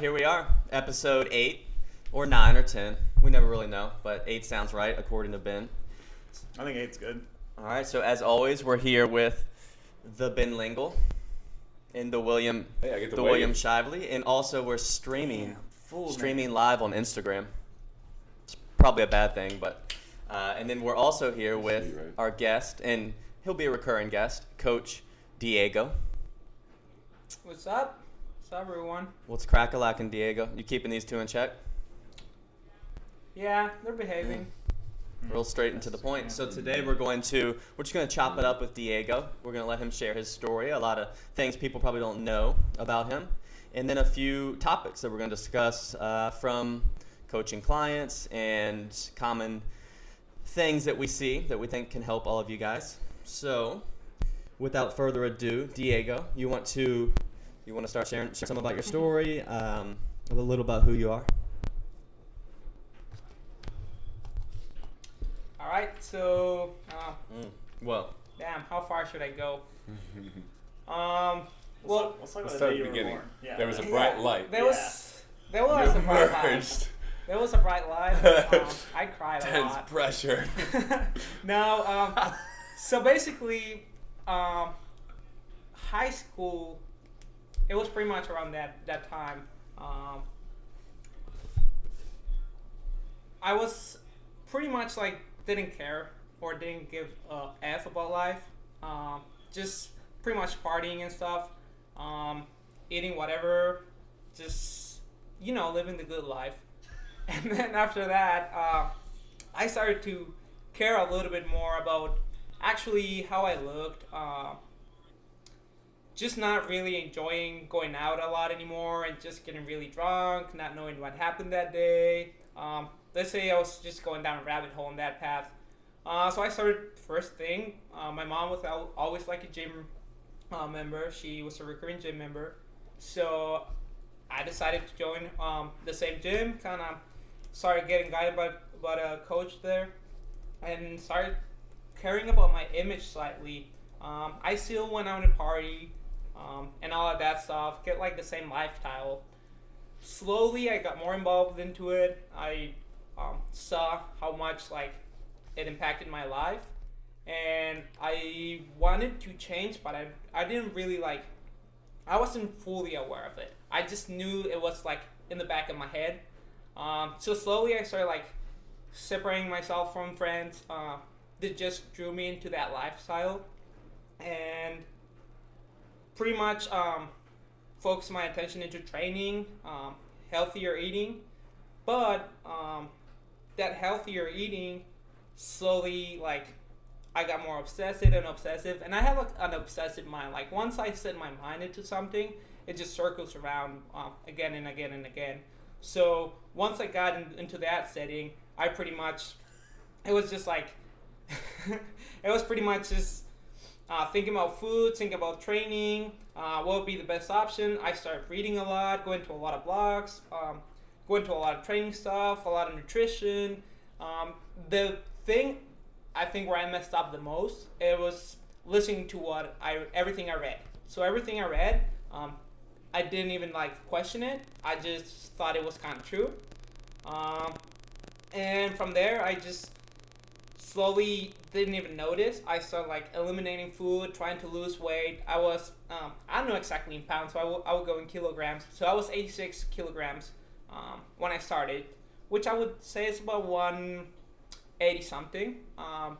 here we are. Episode 8 or 9 or 10. We never really know, but 8 sounds right according to Ben. I think eight's good. All right, so as always, we're here with the Ben Lingle and the William Hey, I get to the. William Shively and also we're streaming Fool streaming live on Instagram. It's probably a bad thing, but uh, and then we're also here with Sweet, right? our guest and he'll be a recurring guest, Coach Diego. What's up? What's up, everyone? What's crack a lacking, Diego? You keeping these two in check? Yeah, they're behaving. real straight and to the point. So today we're going to we're just going to chop it up with Diego. We're going to let him share his story, a lot of things people probably don't know about him, and then a few topics that we're going to discuss uh, from coaching clients and common things that we see that we think can help all of you guys. So, without further ado, Diego, you want to you want to start sharing share some about your story, um, a little about who you are. All right, so uh, Mm. Well, damn, how far should I go? Um, well, let's talk Let's about the start day at you the were beginning. born. Yeah. There was a yeah, bright light. There was there was a bright light. Emerged. There was a bright light. Um, I cried a lot. Tense lot. pressure. no, um, so basically, um, high school, it was pretty much around that that time. Um, I was pretty much like didn't care or didn't give a f about life. Um, just pretty much partying and stuff, um, eating whatever, just you know living the good life. And then after that, uh, I started to care a little bit more about actually how I looked. Uh, just not really enjoying going out a lot anymore and just getting really drunk, not knowing what happened that day. Um, let's say I was just going down a rabbit hole in that path. Uh, so I started first thing. Uh, my mom was always like a gym uh, member. She was a recurring gym member. So I decided to join um, the same gym. Kind of started getting guided by, by a coach there, and started caring about my image slightly. Um, I still went out to party um, and all of that stuff. Get like the same lifestyle. Slowly, I got more involved into it. I um, saw how much like it impacted my life, and I wanted to change, but I I didn't really like. I wasn't fully aware of it. I just knew it was like in the back of my head. Um, so slowly, I started like separating myself from friends uh, that just drew me into that lifestyle, and pretty much um, focused my attention into training, um, healthier eating, but um, that healthier eating slowly like I got more obsessive and obsessive, and I have like, an obsessive mind. Like once I set my mind into something, it just circles around um, again and again and again. So once I got in, into that setting, I pretty much it was just like it was pretty much just uh, thinking about food, thinking about training, uh, what would be the best option. I started reading a lot, going to a lot of blogs, um, going to a lot of training stuff, a lot of nutrition. Um, the thing I think where I messed up the most it was listening to what I everything I read. So everything I read, um, I didn't even like question it. I just thought it was kind of true. Um, and from there, I just slowly didn't even notice. I started like eliminating food, trying to lose weight. I was, um, I don't know exactly in pounds, so I will, I will go in kilograms. So I was 86 kilograms um, when I started, which I would say is about 180 something um,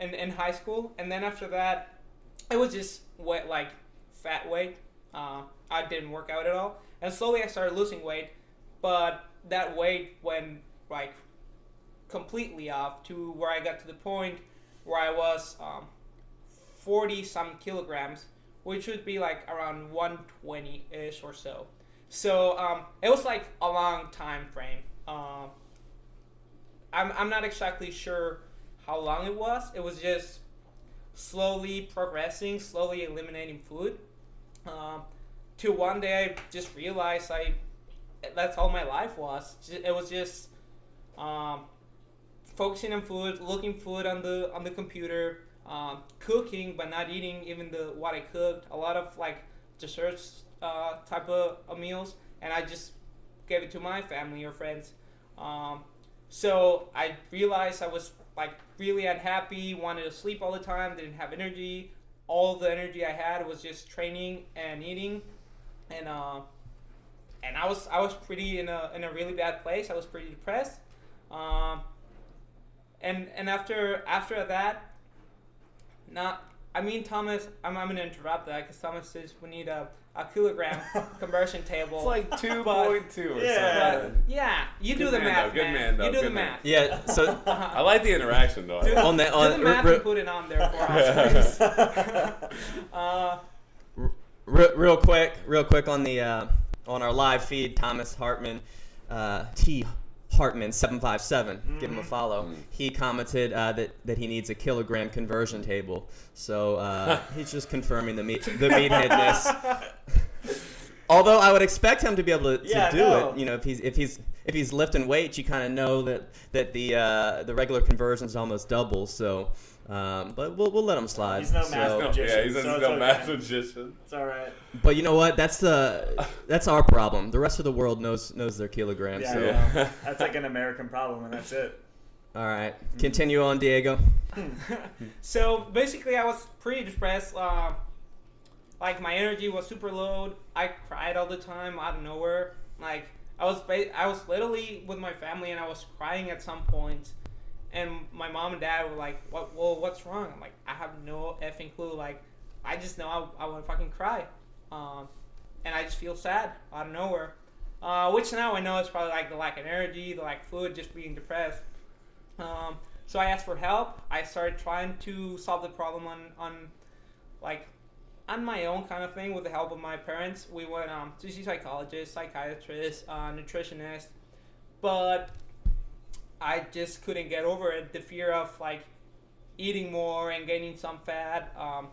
in, in high school. And then after that, it was just weight, like fat weight. Uh, I didn't work out at all. And slowly I started losing weight, but that weight went like completely off to where I got to the point where I was um, 40 some kilograms, which would be like around 120 ish or so. So um, it was like a long time frame. Um, I'm, I'm not exactly sure how long it was. It was just slowly progressing, slowly eliminating food. Um, to one day I just realized I that's all my life was. It was just um, focusing on food, looking food on the on the computer, um, cooking but not eating even the what I cooked. A lot of like desserts uh, type of, of meals, and I just gave it to my family or friends. Um, so I realized I was like really unhappy, wanted to sleep all the time, didn't have energy. All the energy I had was just training and eating, and uh, and I was I was pretty in a in a really bad place. I was pretty depressed. Um, and and after after that, not I mean Thomas. I'm, I'm gonna interrupt that because Thomas says we need a, a kilogram conversion table. It's like two But- point two or Yeah. something. yeah, you do the man, math, though. Good man, though. You do the man. math. Yeah. So I like the interaction though. Do- on the do on the math re- and put it on there for us, uh, Re- real quick, real quick on the uh, on our live feed, Thomas Hartman, uh, T Hartman seven five seven. Give him a follow. Mm. He commented uh, that that he needs a kilogram conversion table. So uh, he's just confirming the meat the meatheadness. Although I would expect him to be able to, to Yeah, do no. it, you know, if he's if he's if he's lifting weights, you kind of know that that the uh, the regular conversion is almost double. So, um, but we'll we'll let him slide. He's no math So- No, magician, yeah, he's a so it's no okay. math magician. It's all right. But you know what? That's the that's our problem. The rest of the world knows knows their kilograms. Yeah, so. Yeah. that's like an American problem, and that's it. All right, continue on, Diego. so basically, I was pretty depressed. Uh, like my energy was super low. I cried all the time out of nowhere. Like I was, ba- I was literally with my family, and I was crying at some point. And my mom and dad were like, "What? Well, what's wrong?" I'm like, "I have no effing clue. Like, I just know I, I want to fucking cry, um, and I just feel sad out of nowhere." Uh, which now I know is probably like the lack of energy, the lack of food, just being depressed. Um, so I asked for help. I started trying to solve the problem on, on like on my own kind of thing with the help of my parents. We went um, to see psychologists, psychiatrists, uh, nutritionists, but I just couldn't get over it. The fear of like eating more and gaining some fat um,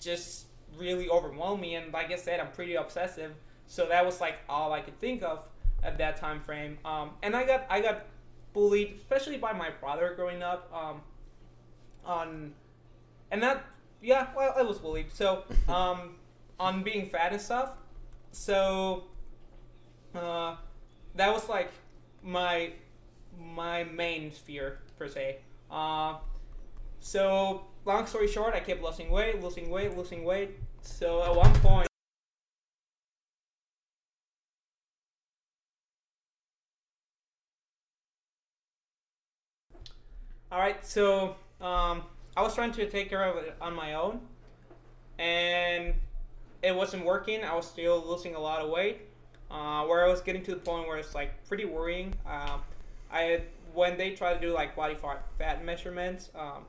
just really overwhelmed me. And like I said, I'm pretty obsessive, so that was like all I could think of at that time frame. Um, and I got I got bullied, especially by my brother growing up. Um, on and that yeah, well, I was bullied. So um, on being fat and stuff. So uh, that was like my my main fear per se. Uh, so long story short, I kept losing weight, losing weight, losing weight. So at one point. All right, so um, I was trying to take care of it on my own, and it wasn't working. I was still losing a lot of weight, uh, where I was getting to the point where it's like pretty worrying. Um, I when they try to do like body fat, measurements, um,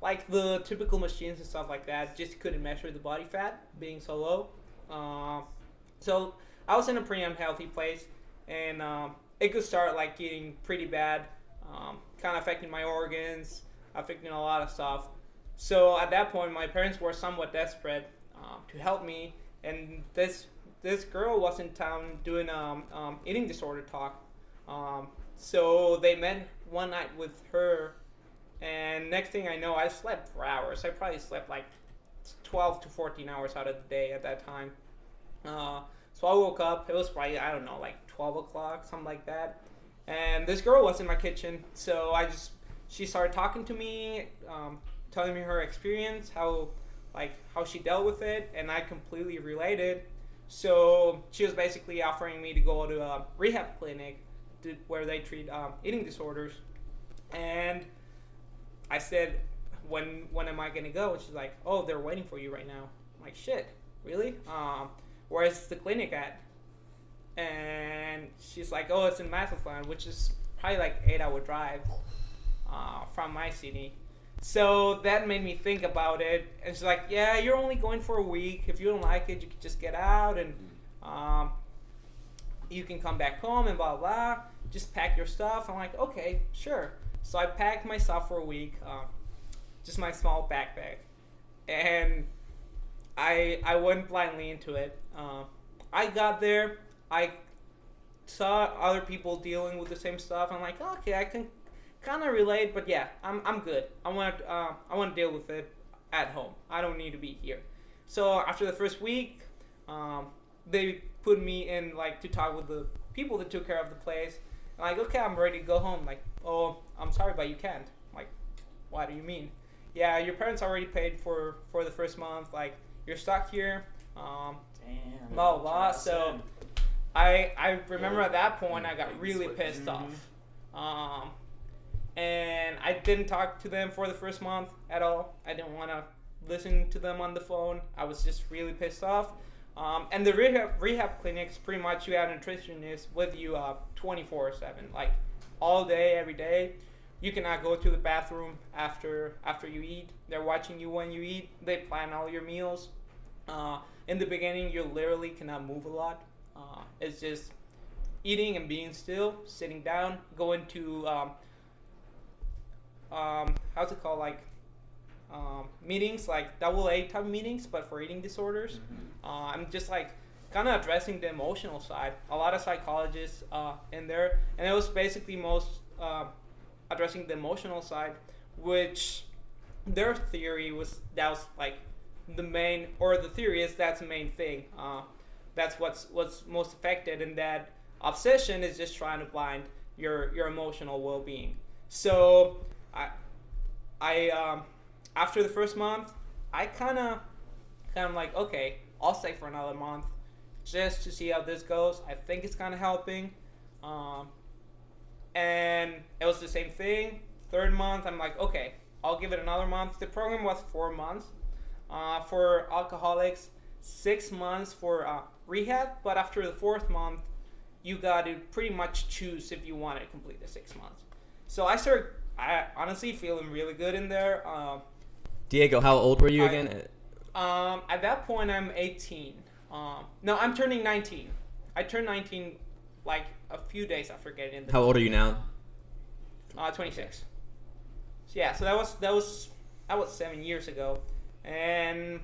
like the typical machines and stuff like that, just couldn't measure the body fat being so low. Uh, so I was in a pretty unhealthy place, and um, it could start like getting pretty bad, um, kind of affecting my organs, affecting a lot of stuff. So at that point, my parents were somewhat desperate um, to help me, and this this girl was in town doing um, eating disorder talk. So they met one night with her, and next thing I know, I slept for hours. I probably slept like 12 to 14 hours out of the day at that time. Uh, so I woke up. It was probably I don't know like 12 o'clock, something like that. And this girl was in my kitchen, so I just she started talking to me, um, telling me her experience, how like how she dealt with it, and I completely related. So she was basically offering me to go to a rehab clinic to, where they treat um, eating disorders, and I said, "When when am I gonna go?" And she's like, "Oh, they're waiting for you right now." I'm like, "Shit, really? Um, where's the clinic at?" And she's like, "Oh, it's in Mazatlan, which is probably like eight hour drive uh, from my city." So that made me think about it, and she's like, "Yeah, you're only going for a week. If you don't like it, you can just get out and um, you can come back home and blah blah. Just pack your stuff." I'm like, "Okay, sure." So I packed my stuff for a week, uh, just my small backpack, and I I went blindly into it. Uh, I got there, I saw other people dealing with the same stuff. I'm like, okay, I can kind of relate, but yeah, I'm, I'm good. I want uh, I want to deal with it at home. I don't need to be here. So after the first week, um, they put me in like to talk with the people that took care of the place. I'm like, okay, I'm ready to go home. Like, oh, I'm sorry, but you can't. I'm like, what do you mean? Yeah, your parents already paid for for the first month. Like, you're stuck here. Um, Damn. blah blah. So. I I remember Yeah. at that point I got really pissed Mhm. off. Um, and I didn't talk to them for the first month at all. I didn't want to listen to them on the phone. I was just really pissed off. Um, and the rehab rehab clinics pretty much you have nutritionists with you uh, 24 seven, like all day every day. You cannot go to the bathroom after after you eat. They're watching you when you eat. They plan all your meals. Uh, in the beginning, you literally cannot move a lot. Uh, it's just eating and being still, sitting down, going to um, um, how's it called like um, meetings like double A type meetings, but for eating disorders. Uh, I'm just like kind of addressing the emotional side. A lot of psychologists uh, in there, and it was basically most uh, addressing the emotional side, which their theory was that was like the main, or the theory is that's the main thing. Uh, that's what's what's most affected, and that obsession is just trying to blind your your emotional well being. So I I um, after the first month, I kind of kind of like okay, I'll stay for another month just to see how this goes. I think it's kind of helping. Um, and it was the same thing. Third month, I'm like, okay, I'll give it another month. The program was four months uh, for alcoholics, six months for uh, rehab. But after the fourth month, you got to pretty much choose if you want to complete the six months. So I started, I honestly feeling really good in there. Um, Diego, how old were you I- again? um, at that point, I'm 18. Um, no, I'm turning 19. I turned 19 like a few days after getting in. The, How old are you now? Uh, 26. So yeah, so that was that was that was seven years ago, and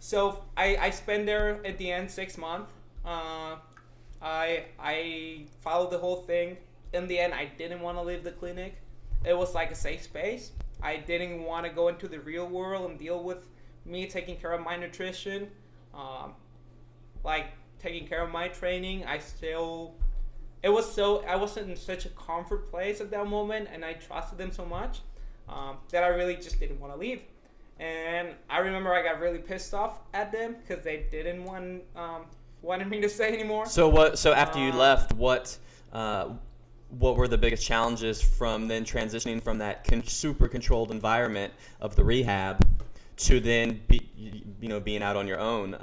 so I I spent there at the end six months. Uh, I I followed the whole thing. In the end, I didn't want to leave the clinic. It was like a safe space. I didn't want to go into the real world and deal with me taking care of my nutrition, um, like taking care of my training. I still it was so I wasn't in such a comfort place at that moment, and I trusted them so much um, that I really just didn't want to leave. And I remember I got really pissed off at them because they didn't want um, wanted me to stay anymore. So what? So after you Uh, left, what? Uh, what were the biggest challenges from then transitioning from that con- super controlled environment of the rehab to then be, you know being out on your own?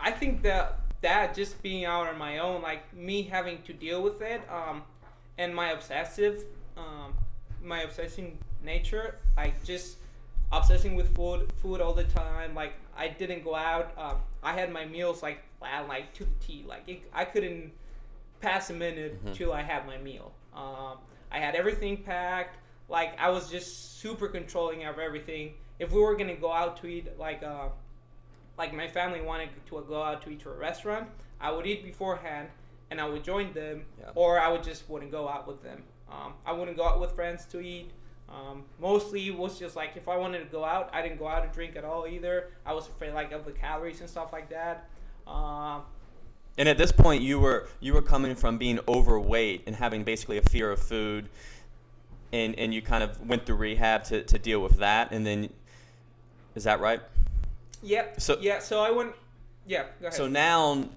I think that that just being out on my own, like me having to deal with it, um, and my obsessive, um, my obsessing nature, like just obsessing with food, food all the time. Like I didn't go out. Um, I had my meals like like to the T. Like it, I couldn't pass a minute Mhm. till I had my meal. Um, I had everything packed. Like I was just super controlling of everything. If we were gonna go out to eat, like uh, like my family wanted to go out to eat to a restaurant, I would eat beforehand and I would join them, Yeah. or I would just wouldn't go out with them. Um, I wouldn't go out with friends to eat. Um, mostly it was just like if I wanted to go out, I didn't go out to drink at all either. I was afraid like of the calories and stuff like that. Um, And at this point, you were you were coming from being overweight and having basically a fear of food, and and you kind of went through rehab to, to deal with that, and then is that right? yep. So- yeah. So I went. Yeah. So now,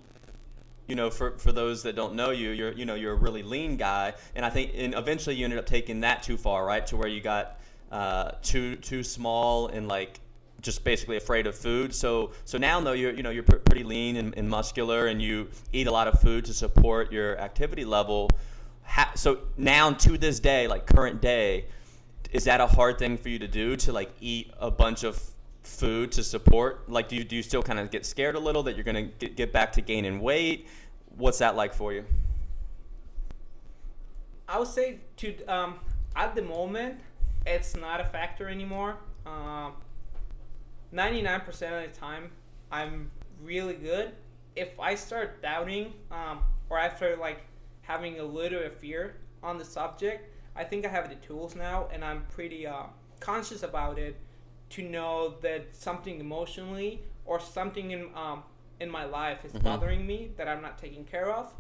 you know, for, for those that don't know you, you're you know you're a really lean guy, and I think and eventually you ended up taking that too far, right? To where you got uh, too too small and like just basically afraid of food. So so now though you're you know you're pretty lean and, and muscular, and you eat a lot of food to support your activity level. Ha- so now to this day, like current day, is that a hard thing for you to do to like eat a bunch of food to support like do you, do you still kind of get scared a little that you're to get, get back to gaining weight what's that like for you I would say to um, at the moment, it's not a factor anymore. Um, 99% of the time, I'm really good. If I start doubting, um, or after like having a little of fear on the subject, I think I have the tools now, and I'm pretty uh, conscious about it to know that something emotionally or something in um, in my life is Mhm. bothering me that I'm not taking care of,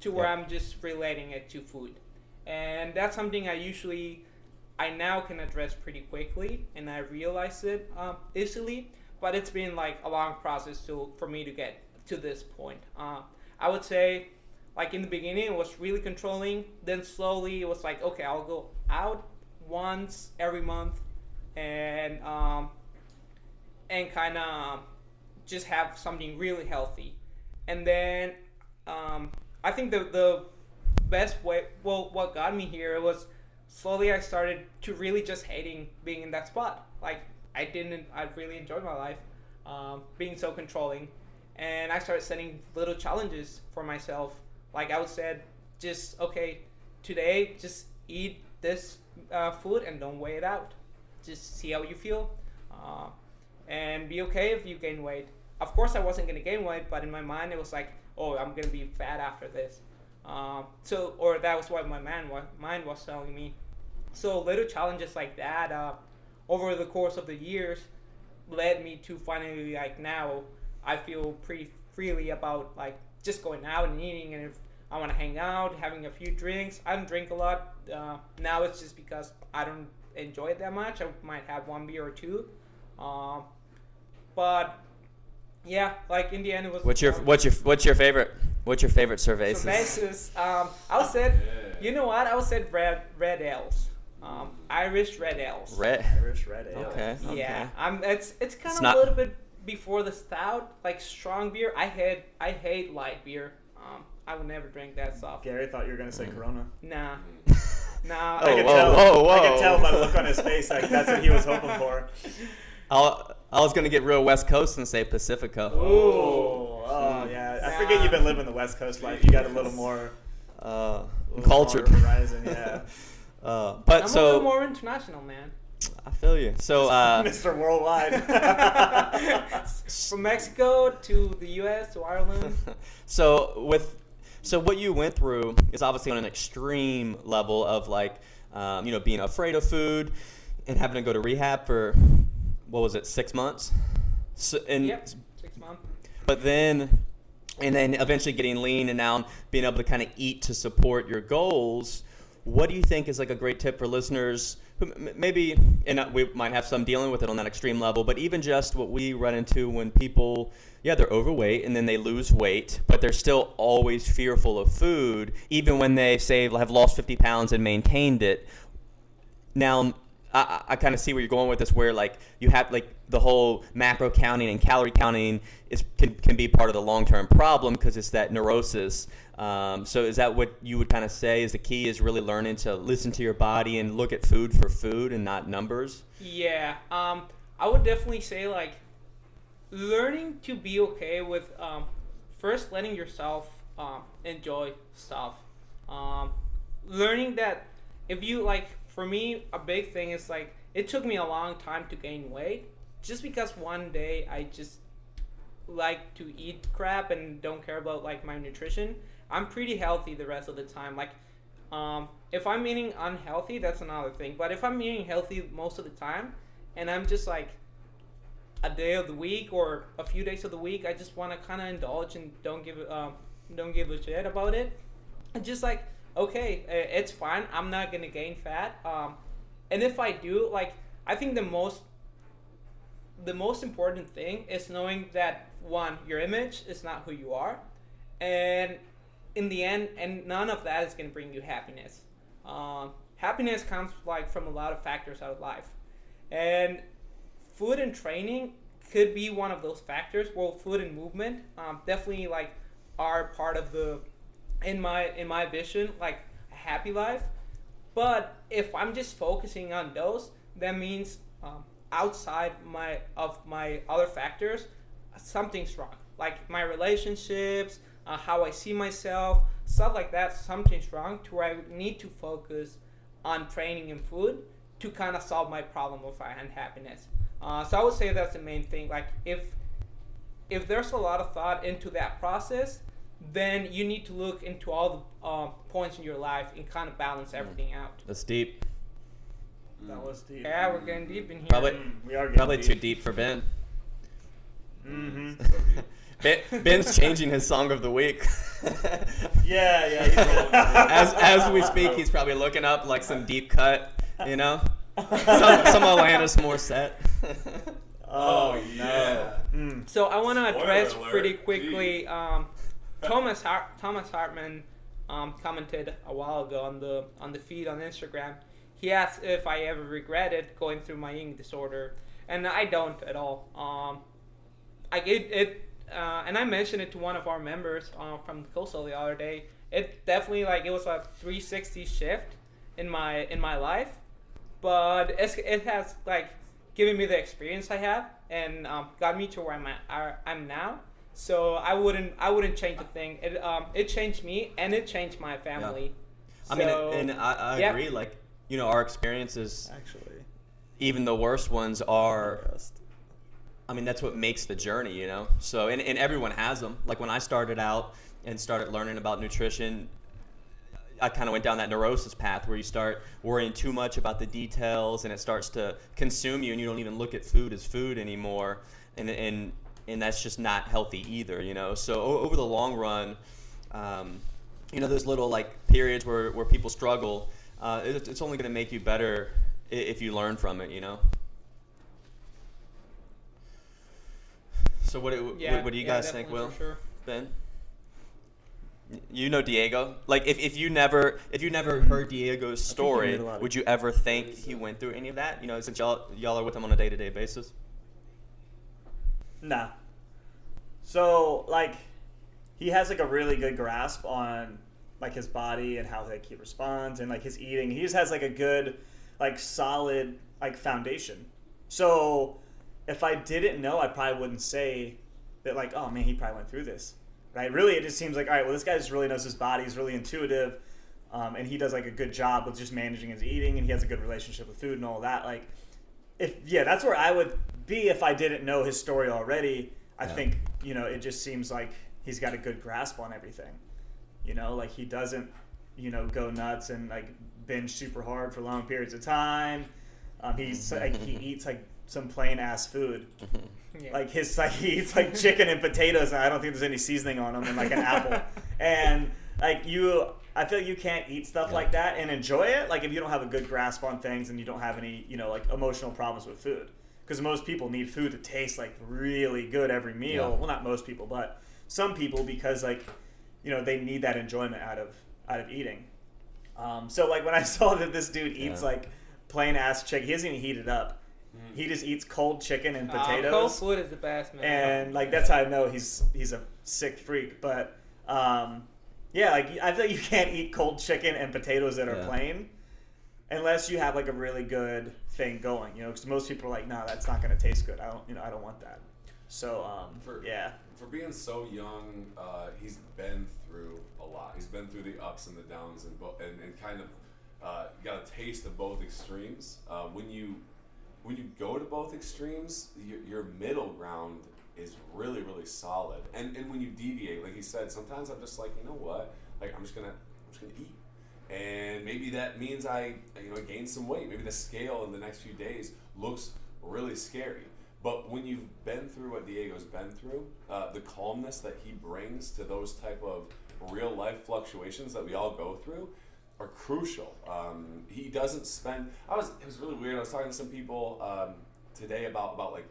to where Yep. I'm just relating it to food, and that's something I usually I now can address pretty quickly, and I realize it um, easily. But it's been like a long process to for me to get to this point. Uh, I would say, like in the beginning, it was really controlling. Then slowly, it was like, okay, I'll go out once every month, and um, and kind of just have something really healthy. And then um, I think the the best way, well, what got me here was slowly I started to really just hating being in that spot. Like I didn't, I really enjoyed my life, um, being so controlling, and I started setting little challenges for myself. Like I would say, just okay, today just eat this uh, food and don't weigh it out. Just see how you feel, uh, and be okay if you gain weight. Of course, I wasn't gonna gain weight, but in my mind it was like, oh, I'm gonna be fat after this. Um, so, or that was what my man wa- mind was telling me. So little challenges like that uh, over the course of the years led me to finally like now I feel pretty freely about like just going out and eating and if I want to hang out, having a few drinks. I don't drink a lot. Uh, now it's just because I don't enjoy it that much. I might have one beer or two. Um, but yeah, like in the end it was. What's your what's your what's your favorite what's your favorite cervezas? Cervezas. Um, I would say, you know what? I would say red red ales, um, Irish red ales. Red. Irish red ale. Okay. Okay. Yeah, I'm. It's it's kind It's of not- a little bit before the stout, like strong beer. I hate I hate light beer. Um, I would never drink that stuff. Gary thought you were gonna say Corona. Nah, nah. Oh, I could whoa, tell. whoa, I whoa. could tell by the look on his face. Like that's what he was hoping for. I'll, I was gonna get real West Coast and say Pacifico. Ooh. Oh yeah. I forget you've been living the West Coast life. You got a little more Uh, a cultured. horizon. Yeah. uh, but I'm a so little more international, man. I feel you. So uh, Mr. Worldwide. From Mexico to the U.S. to Ireland. so with so what you went through is obviously on an extreme level of like um, you know being afraid of food and having to go to rehab for what was it six months so, and Yep, six months. but then and then eventually getting lean and now being able to kind of eat to support your goals what do you think is like a great tip for listeners who m- maybe and uh, we might have some dealing with it on that extreme level but even just what we run into when people yeah they're overweight and then they lose weight but they're still always fearful of food even when they say have lost 50 pounds and maintained it now I, I kind of see where you're going with this where like you have like the whole macro counting and calorie counting is can, can be part of the long-term problem because it's that neurosis um, so is that what you would kind of say is the key is really learning to listen to your body and look at food for food and not numbers Yeah, um, I would definitely say like learning to be okay with um, first letting yourself um, enjoy stuff. Um, learning that if you like, for me, a big thing is like it took me a long time to gain weight, just because one day I just like to eat crap and don't care about like my nutrition. I'm pretty healthy the rest of the time. Like, um, if I'm eating unhealthy, that's another thing. But if I'm eating healthy most of the time, and I'm just like a day of the week or a few days of the week, I just want to kind of indulge and don't give um, don't give a shit about it. And just like okay, uh, it's fine. I'm not gonna gain fat. Um, and if I do, like I think the most the most important thing is knowing that one, your image is not who you are, and in the end, and none of that is to bring you happiness. Um, happiness comes like from a lot of factors out of life, and food and training could be one of those factors. Well, food and movement um, definitely like are part of the in my in my vision like a happy life. But if I'm just focusing on those, that means um, outside my of my other factors, something's wrong. Like my relationships, uh, how I see myself, stuff like that. Something's wrong to where I need to focus on training and food to kind of solve my problem of unhappiness. Uh, so I would say that's the main thing. Like if if there's a lot of thought into that process, then you need to look into all the uh, points in your life and kind of balance everything out. that's deep That was deep. Yeah, we're getting deep in here. Probably- Mm, we are getting Probably deep. too deep for Ben. Mm-hmm. So ben. Ben's changing his song of the week. Yeah, yeah. as as we speak, he's probably looking up like some deep cut, you know, some some Alanis Morissette. Oh, Oh, no. yeah. Mm. So I want to address alert. pretty quickly. Um, Thomas Thomas Hartman um, commented a while ago on the on the feed on Instagram. He asked if I ever regretted going through my eating disorder, and I don't at all. Um, I it, it uh, and I mentioned it to one of our members uh, from the coastal the other day. It definitely like it was a 360 shift in my in my life, but it's, it has like given me the experience I have and um, got me to where I'm at, I'm now. So I wouldn't I wouldn't change a thing. It um it changed me and it changed my family. I mean, and I, I yeah. agree. Like, you know, our experiences, Actually. even the worst ones, are. I mean, that's what makes the journey, you know. So, and, and everyone has them. Like when I started out and started learning about nutrition, I kind of went down that neurosis path where you start worrying too much about the details, and it starts to consume you, and you don't even look at food as food anymore, and and and that's just not healthy either, you know. So o- over the long run, um, you know, those little like periods where where people struggle, uh, it, it's only going to make you better if you learn from it, you know. So what, do- Yeah, what, what do you yeah, guys think, Will? Sure. Ben? You know Diego. Like if, if you never if you never heard Diego's story, made a lot of would you ever think he went through any of that? You know, since y'all y'all are with him on a day to day basis. Nah. So like, he has like a really good grasp on like his body and how like he responds and like his eating. He just has like a good, like solid like foundation. So if I didn't know, I probably wouldn't say that like, oh man, he probably went through this. Right? Really, it just seems like all right. Well, this guy just really knows his body. He's really intuitive, um, and he does like a good job with just managing his eating, and he has a good relationship with food and all that. Like, if yeah, that's where I would be if I didn't know his story already. I Yeah. think you know it just seems like he's got a good grasp on everything. You know, like he doesn't, you know, go nuts and like binge super hard for long periods of time. Um, he's like he eats like some plain ass food. Yeah. Like his like he eats like chicken and potatoes, and I don't think there's any seasoning on them, and like an apple. And like you, I feel like you can't eat stuff like that and enjoy it. Like if you don't have a good grasp on things and you don't have any, you know, like emotional problems with food. Because most people need food to taste like really good every meal. Yeah. Well, not most people, but some people because like, you know, they need that enjoyment out of out of eating. Um, so like when I saw that this dude eats Yeah. like plain ass chicken, he doesn't even heat it up. He just eats cold chicken and Uh, cold potatoes food is the best, man. and like that's how I know he's he's a sick freak. But um, yeah, like I feel like you can't eat cold chicken and potatoes that are Yeah. plain unless you have like a really good thing going. You know, because most people are like, no, that's not going to taste good. I don't, you know, I don't want that. So um, For- yeah, For being so young, uh, he's been through a lot. He's been through the ups and the downs, and bo- and, and kind of uh, got a taste of both extremes. Uh, when you when you go to both extremes, your, your middle ground is really really solid. And and when you deviate, like he said, sometimes I'm just like, you know what? Like I'm just gonna I'm just gonna eat. And maybe that means I, you know, gain some weight. Maybe the scale in the next few days looks really scary. But when you've been through what Diego's been through, uh, the calmness that he brings to those type of real life fluctuations that we all go through are crucial. Um, he doesn't spend. I was. It was really weird. I was talking to some people um, today about about like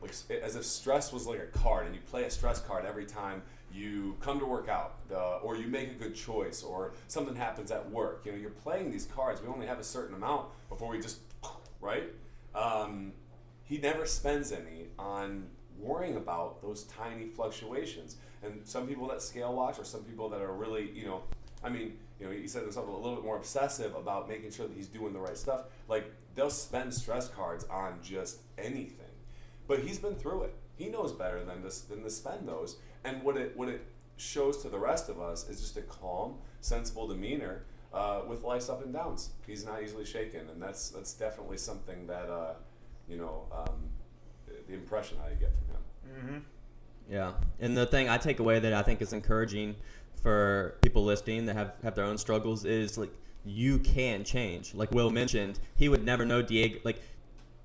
like as if stress was like a card, and you play a stress card every time you come to work out, or you make a good choice, or something happens at work. You know, you're playing these cards. We only have a certain amount before we just right. Um, he never spends any on worrying about those tiny fluctuations. And some people that scale watch, or some people that are really, you know, I mean, you know, he said himself a little bit more obsessive about making sure that he's doing the right stuff. Like they'll spend stress cards on just anything. But he's been through it. He knows better than to, than to spend those. And what it what it shows to the rest of us is just a calm, sensible demeanor uh, with life's up and downs. He's not easily shaken, and that's that's definitely something that uh, you know um, the- the impression I get from him. hmm Yeah, and the thing I take away that I think is encouraging for people listening that have have their own struggles is like you can change. Like Will mentioned, he would never know Diego like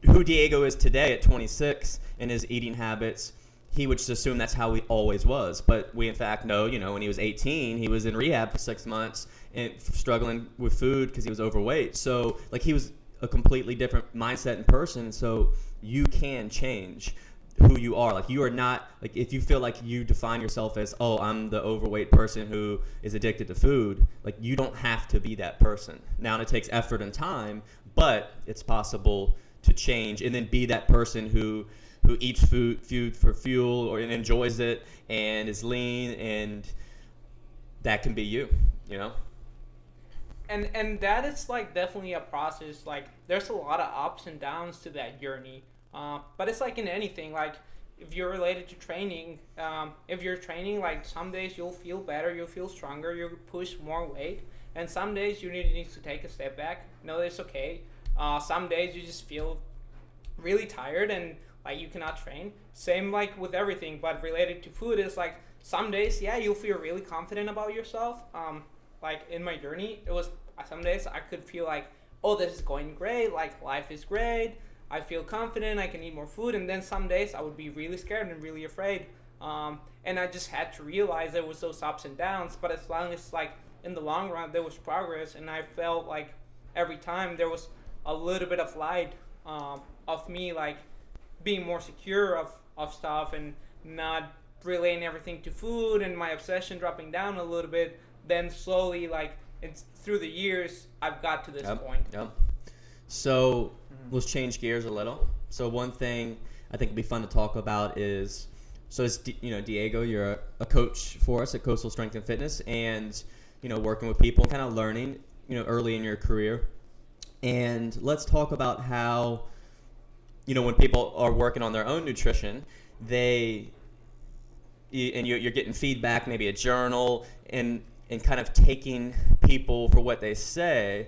who Diego is today at 26 and his eating habits. He would just assume that's how he always was, but we in fact know, you know, when he was 18, he was in rehab for six months and struggling with food because he was overweight. So like he was a completely different mindset and person. So you can change who you are. Like you are not like if you feel like you define yourself as oh I'm the overweight person who is addicted to food. Like you don't have to be that person. Now it takes effort and time, but it's possible to change and then be that person who who eats food food for fuel or and enjoys it and is lean and that can be you. You know and and that is like definitely a process like there's a lot of ups and downs to that journey uh, but it's like in anything like if you're related to training um, if you're training like some days you'll feel better you'll feel stronger you'll push more weight and some days you need, need to take a step back no it's okay uh, some days you just feel really tired and like you cannot train. Same like with everything but related to food is like some days yeah you'll feel really confident about yourself. Um, like in my journey it was some days i could feel like oh this is going great like life is great i feel confident i can eat more food and then some days i would be really scared and really afraid. Um, and i just had to realize there was those ups and downs but as long as like in the long run there was progress and i felt like every time there was a little bit of light um, of me like being more secure of, of stuff and not relaying everything to food and my obsession dropping down a little bit then slowly like it's through the years I've got to this Yep. point. Yep. So let's change gears a little. So one thing I think would be fun to talk about is so as Di- you know Diego, you're a, a coach for us at Coastal Strength and Fitness, and you know working with people and kind of learning you know early in your career. And let's talk about how you know when people are working on their own nutrition, they and you're, getting feedback, maybe a journal, and and kind of taking people for what they say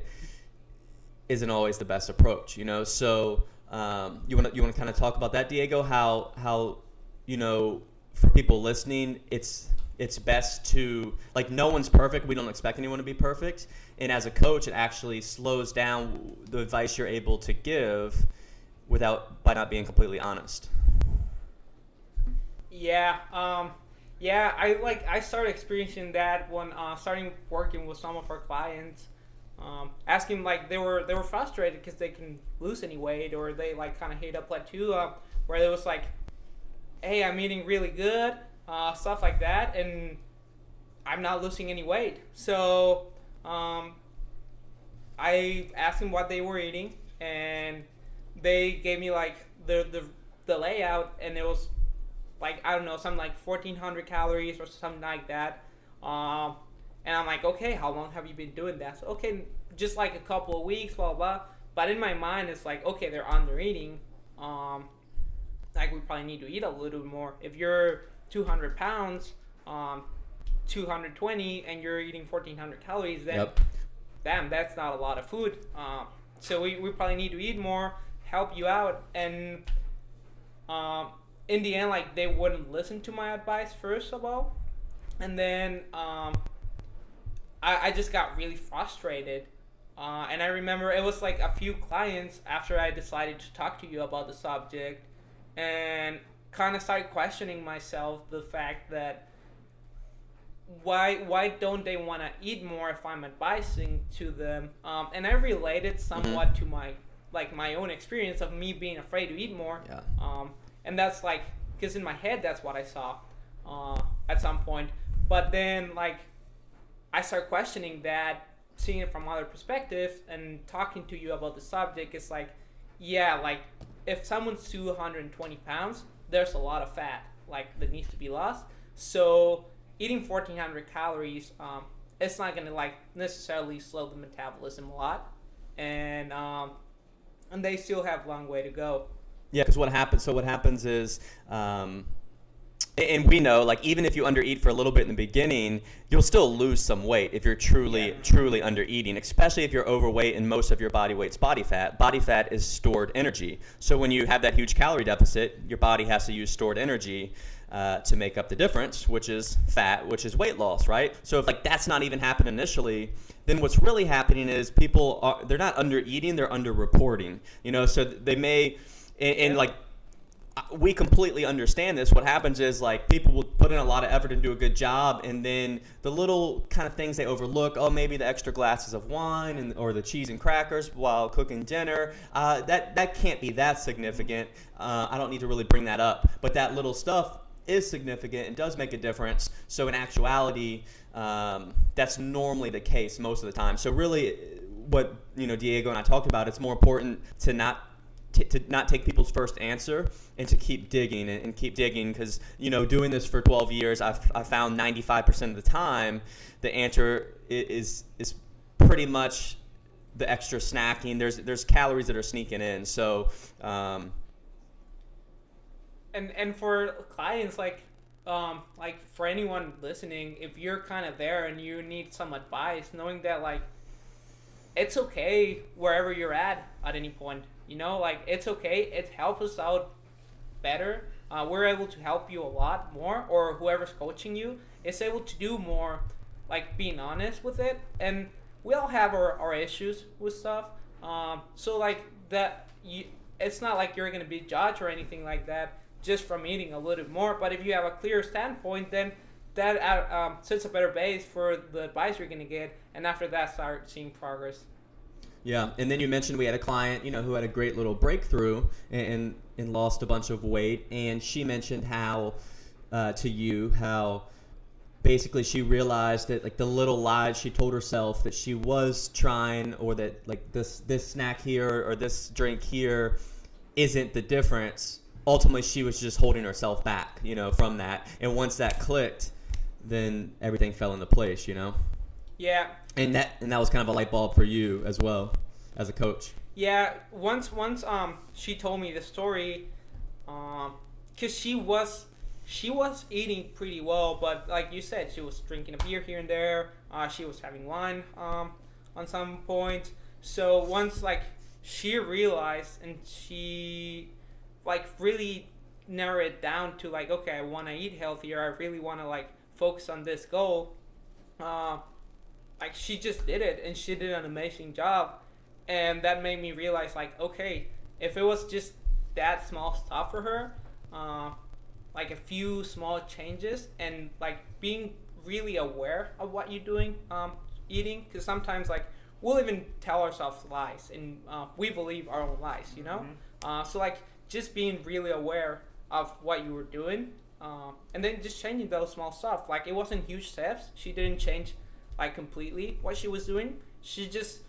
isn't always the best approach, you know. So um, you want to you want to kind of talk about that, Diego? How how you know for people listening, it's it's best to like no one's perfect. We don't expect anyone to be perfect, and as a coach, it actually slows down the advice you're able to give without by not being completely honest. Yeah, um, yeah. I like I started experiencing that when uh, starting working with some of our clients. Um, asking like they were they were frustrated because they can lose any weight or they like kind of hit a plateau uh, where it was like, hey, I'm eating really good, uh, stuff like that, and I'm not losing any weight. So um, I asked them what they were eating, and they gave me like the the, the layout, and it was like I don't know, something like 1,400 calories or something like that. Um, and I'm like, okay, how long have you been doing that? So, okay, just like a couple of weeks, blah blah. But in my mind, it's like, okay, they're under eating. Um, like we probably need to eat a little more. If you're 200 pounds, um, 220, and you're eating 1,400 calories, then Yep. damn, that's not a lot of food. Um, so we, we probably need to eat more, help you out, and um, in the end, like they wouldn't listen to my advice first of all, and then um, I, I just got really frustrated. Uh, and I remember it was like a few clients after I decided to talk to you about the subject, and kind of started questioning myself the fact that why why don't they want to eat more if I'm advising to them? Um, and I related somewhat to my like my own experience of me being afraid to eat more. Yeah. Um, and that's like because in my head that's what I saw uh, at some point. But then like I start questioning that, seeing it from other perspectives, and talking to you about the subject. It's like, yeah, like if someone's 220 pounds, there's a lot of fat like that needs to be lost. So eating 1400 calories, um, it's not gonna like necessarily slow the metabolism a lot, and um, and they still have a long way to go. Yeah, because what happens? So what happens is, um, and we know like even if you undereat for a little bit in the beginning you'll still lose some weight if you're truly Yeah. truly undereating especially if you're overweight and most of your body weight's body fat body fat is stored energy so when you have that huge calorie deficit your body has to use stored energy uh, to make up the difference which is fat which is weight loss right so if like that's not even happening initially then what's really happening is people are they're not under eating they're under reporting you know so they may and, and like we completely understand this. What happens is like people will put in a lot of effort and do a good job, and then the little kind of things they overlook. Oh, maybe the extra glasses of wine and or the cheese and crackers while cooking dinner. Uh, that that can't be that significant. Uh, I don't need to really bring that up, but that little stuff is significant and does make a difference. So in actuality, um, that's normally the case most of the time. So really, what you know, Diego and I talked about, it's more important to not t- to not take people's first answer and to keep digging and, and keep digging because you know doing this for 12 years I've, I found 95% of the time the answer is is pretty much the extra snacking there's there's calories that are sneaking in so um, and and for clients like um like for anyone listening if you're kind of there and you need some advice knowing that like it's okay wherever you're at at any point you know? Like it's okay it helps us out better. Uh, we're able to help you a lot more or whoever's coaching you is able to do more like being honest with it. And we all have our, our issues with stuff um, so like that you it's not like you're to be judged or anything like that just from eating a little bit more. But if you have a clear standpoint then that uh, um, sets a better base for the advice you're going to get. And after that start seeing progress. Yeah, and then you mentioned we had a client, you know, who had a great little breakthrough and and lost a bunch of weight, and she mentioned how uh, to you how basically she realized that like the little lies she told herself that she was trying or that like this this snack here or this drink here isn't the difference ultimately she was just holding herself back you know from that and once that clicked then everything fell into place you know yeah and that and that was kind of a light bulb for you as well as a coach Yeah, once once um she told me the story, um, cause she was she was eating pretty well, but like you said, she was drinking a beer here and there. Uh, she was having wine um on some point. So once like she realized and she like really narrow it down to like okay, I want to eat healthier. I really want to like focus on this goal. Uh, like she just did it and she did an amazing job and that made me realize like okay if it was just that small stuff for her uh, like a few small changes and like being really aware of what you're doing um, eating because sometimes like we'll even tell ourselves lies and uh, we believe our own lies you know uh, so like just being really aware of what you were doing um, and then just changing those small stuff like it wasn't huge steps she didn't change like completely what she was doing she just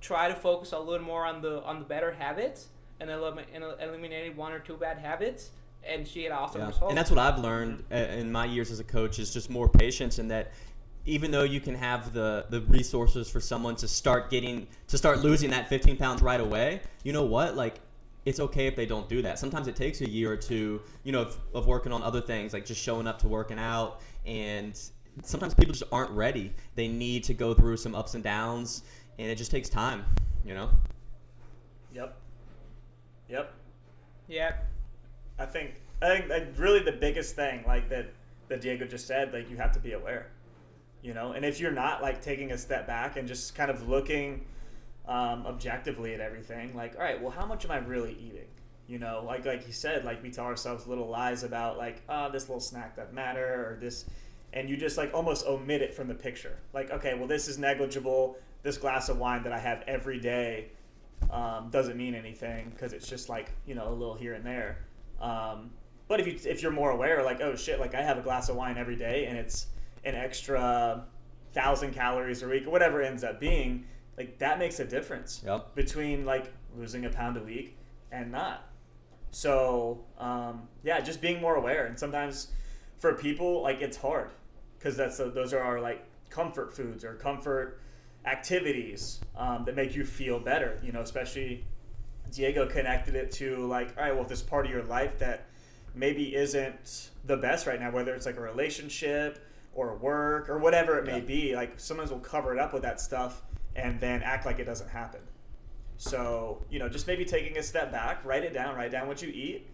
tried to focus a little more on the on the better habits and, elim- and eliminated one or two bad habits and she had awesome Yeah. results And that's what I've learned uh, in my years as a coach is just more patience and that even though you can have the, the resources for someone to start getting to start losing that 15 pounds right away, you know what? Like it's okay if they don't do that. Sometimes it takes a year or two, you know, of, of working on other things like just showing up to working out and sometimes people just aren't ready. They need to go through some ups and downs and it just takes time, you know? Yep. Yep. Yep. I think I think like, really the biggest thing like that that Diego just said like you have to be aware, you know, and if you're not like taking a step back and just kind of looking um, objectively at everything, like all right, well, how much am I really eating? You know, like like he said, like we tell ourselves little lies about like oh this little snack doesn't matter or this, and you just like almost omit it from the picture. Like okay, well this is negligible. This glass of wine that I have every day um, doesn't mean anything because it's just like you know a little here and there. Um, but if you if you're more aware, like oh shit, like I have a glass of wine every day and it's an extra thousand calories a week or whatever ends up being, like that makes a difference Yep. between like losing a pound a week and not. So um, yeah, just being more aware. And sometimes for people, like it's hard because that's those are our like comfort foods or comfort activities um, that make you feel better. You know, especially Diego connected it to like, all right, well, if this part of your life that maybe isn't the best right now, whether it's like a relationship or work or whatever it may Yeah. be. Like sometimes we'll cover it up with that stuff and then act like it doesn't happen. So you know, just maybe taking a step back, write it down, write down what you eat,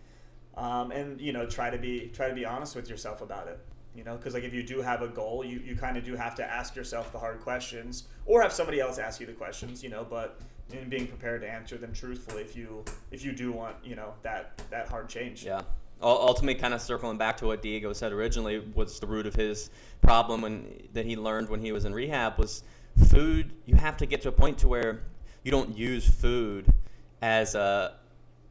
um, and you know, try to be try to be honest with yourself about it. You know, because like if you do have a goal, you, you kind of do have to ask yourself the hard questions, or have somebody else ask you the questions. You know, but in being prepared to answer them truthfully if you if you do want you know that that hard change. Yeah. Ul- Ultimately, kind of circling back to what Diego said originally, was the root of his problem when, that he learned when he was in rehab was food. You have to get to a point to where you don't use food as a,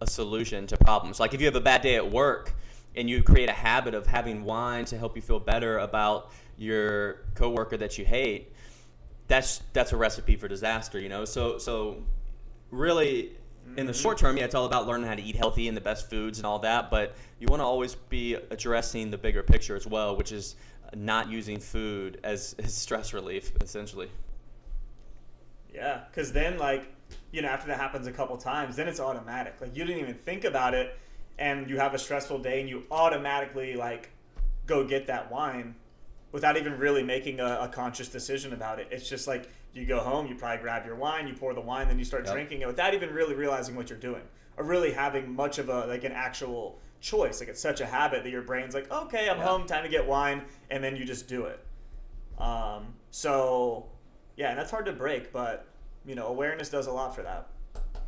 a solution to problems. Like if you have a bad day at work and you create a habit of having wine to help you feel better about your coworker that you hate, that's that's a recipe for disaster. You know. So so really in the mm-hmm. short term, yeah, it's all about learning how to eat healthy and the best foods and all that. But you want to always be addressing the bigger picture as well, which is not using food as, as stress relief, essentially. Yeah, because then like you know after that happens a couple times, then it's automatic. Like you didn't even think about it, and you have a stressful day, and you automatically like go get that wine without even really making a, a conscious decision about it. It's just like you go home, you probably grab your wine, you pour the wine, then you start Yep. drinking it without even really realizing what you're doing, or really having much of a like an actual choice. Like it's such a habit that your brain's like, okay, I'm Yeah. home, time to get wine, and then you just do it. Um, so yeah, and that's hard to break, but you know, awareness does a lot for that.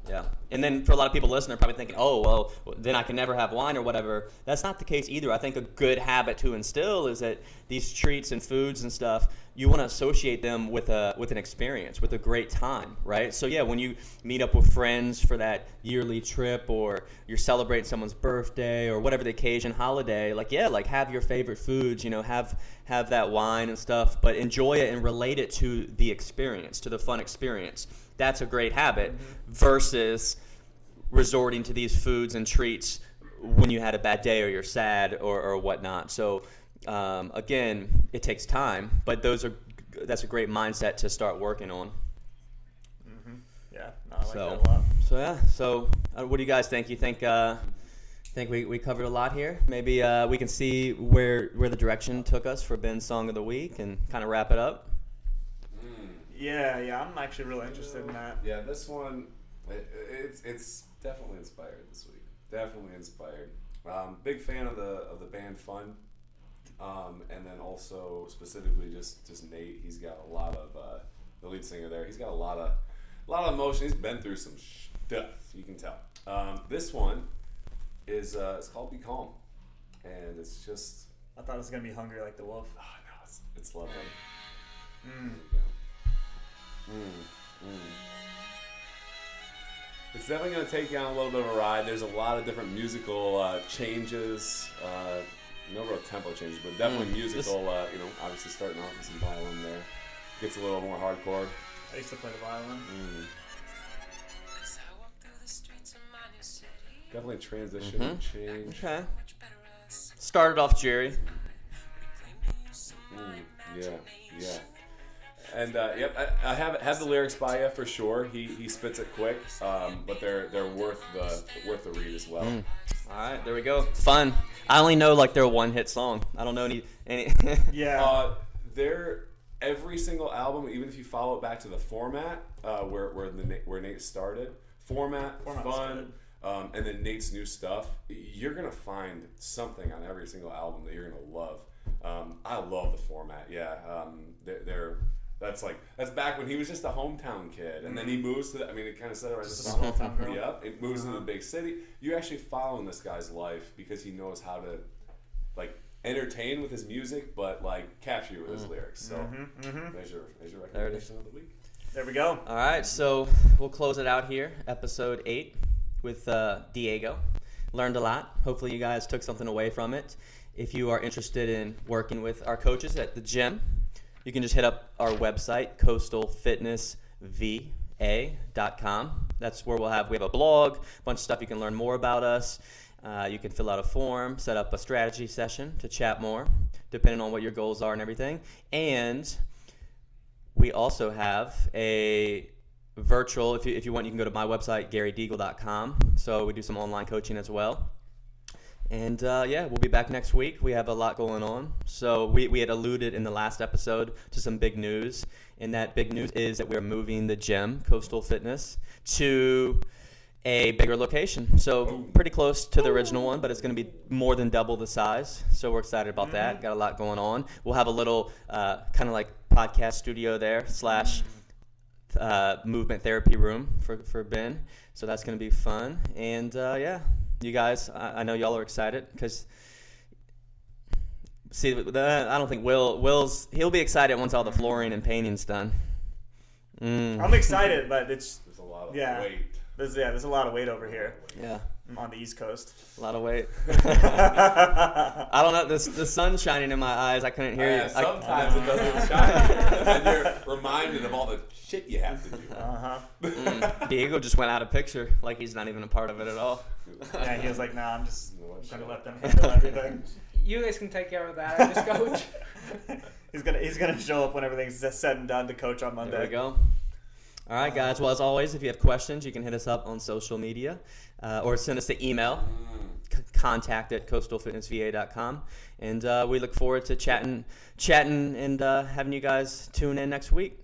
Yeah. And then for a lot of people listening, they're probably thinking, oh, well, then I can never have wine or whatever. That's not the case either. I think a good habit to instill is that these treats and foods and stuff, you want to associate them with a with an experience, with a great time, right? So yeah, when you meet up with friends for that yearly trip or you're celebrating someone's birthday or whatever the occasion, holiday, like yeah, like have your favorite foods, you know, have have that wine and stuff, but enjoy it and relate it to the experience, to the fun experience. That's a great habit mm-hmm. versus resorting to these foods and treats when you had a bad day or you're sad or, or whatnot. So um, again, it takes time, but those are that's a great mindset to start working on. Yeah, no, I like so that a lot. so yeah. So uh, what do you guys think? You think uh, think we, we covered a lot here? Maybe uh, we can see where where the direction took us for Ben's song of the week and kind of wrap it up. Yeah, yeah, I'm actually really interested in that. Yeah, this one, it, it's it's definitely inspired this week. Definitely inspired. Um, big fan of the of the band Fun, um, and then also specifically just just Nate. He's got a lot of uh, the lead singer there. He's got a lot of a lot of emotion. He's been through some stuff. You can tell. Um, this one is uh, it's called Be Calm, and it's just I thought it was gonna be hungry like the wolf. oh no, it's it's lovely. Mm. Mm, mm. It's definitely going to take you on a little bit of a ride. There's a lot of different musical uh, changes. Uh, no real tempo changes, but definitely Mm, musical. Uh, you know, obviously starting off with some violin there. Gets a little more hardcore. I used to play the violin. Mm. As I walk through the streets of my new city, Definitely transition Mhm. and change. Okay. much better us. Started off Jerry. Reclaim to use some of my Mm, yeah, yeah. And uh, yep, I, I have have the lyrics by you for sure. He he spits it quick, um, but they're they're worth the worth the read as well. All right, there we go. Fun. I only know like their one hit song. I don't know any any. Yeah. Uh, they're every single album, even if you follow it back to the format uh, where where the where Nate started, format, Format's fun, um, and then Nate's new stuff. You're gonna find something on every single album that you're gonna love. Um, I love the format. Yeah, um, they're, they're that's like that's back when he was just a hometown kid, and then he moves to. The, I mean, it kind of said it right in the Just a small town girl. Yep, it moves into the big city. You're actually following this guy's life because he knows how to like entertain with his music, but like capture you with his lyrics. So Mm-hmm. there's your there's your There it is. recommendation of the week. There we go. All right, so we'll close it out here, episode eight, with uh, Diego. Learned a lot. Hopefully, you guys took something away from it. If you are interested in working with our coaches at the gym, you can just hit up our website, coastalfitnessva.com. That's where we'll have we have a blog, a bunch of stuff you can learn more about us. Uh, you can fill out a form, set up a strategy session to chat more, depending on what your goals are and everything. And we also have a virtual, if you, if you want, you can go to my website, garydeagle.com. So we do some online coaching as well. And uh, yeah, we'll be back next week. We have a lot going on. So we, we had alluded in the last episode to some big news. And that big news is that we're moving the gym, Coastal Fitness, to a bigger location. So pretty close to the original one, but it's going to be more than double the size. So we're excited about that. Got a lot going on. We'll have a little uh, kind of like podcast studio there slash uh, movement therapy room for, for Ben. So that's going to be fun. And uh, yeah, you guys, I, I know y'all are excited because. See, the, I don't think Will Will's he'll be excited once all the flooring and painting's done. Mm. I'm excited, but it's There's a lot of Yeah. weight. there's yeah, there's a lot of weight over here Yeah, on the East Coast. a lot of weight. I don't know. The, the sun's shining in my eyes. I couldn't hear Yeah, you. I- sometimes it doesn't shine. and you're reminded of all the shit you have to do. Uh huh. Mm. Diego just went out of picture, like he's not even a part of it at all. Yeah, he was like, "Nah, I'm just gonna let them handle everything." You guys can take care of that. I just coach. he's gonna he's gonna show up when everything's said and done to coach on Monday. There we go. All right, guys. Well, as always, if you have questions, you can hit us up on social media uh, or send us the email c- contact at coastalfitnessva.com. And uh, we look forward to chatting, chatting, and uh, having you guys tune in next week.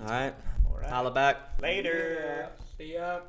All right. All right. Holla back. Later. See ya.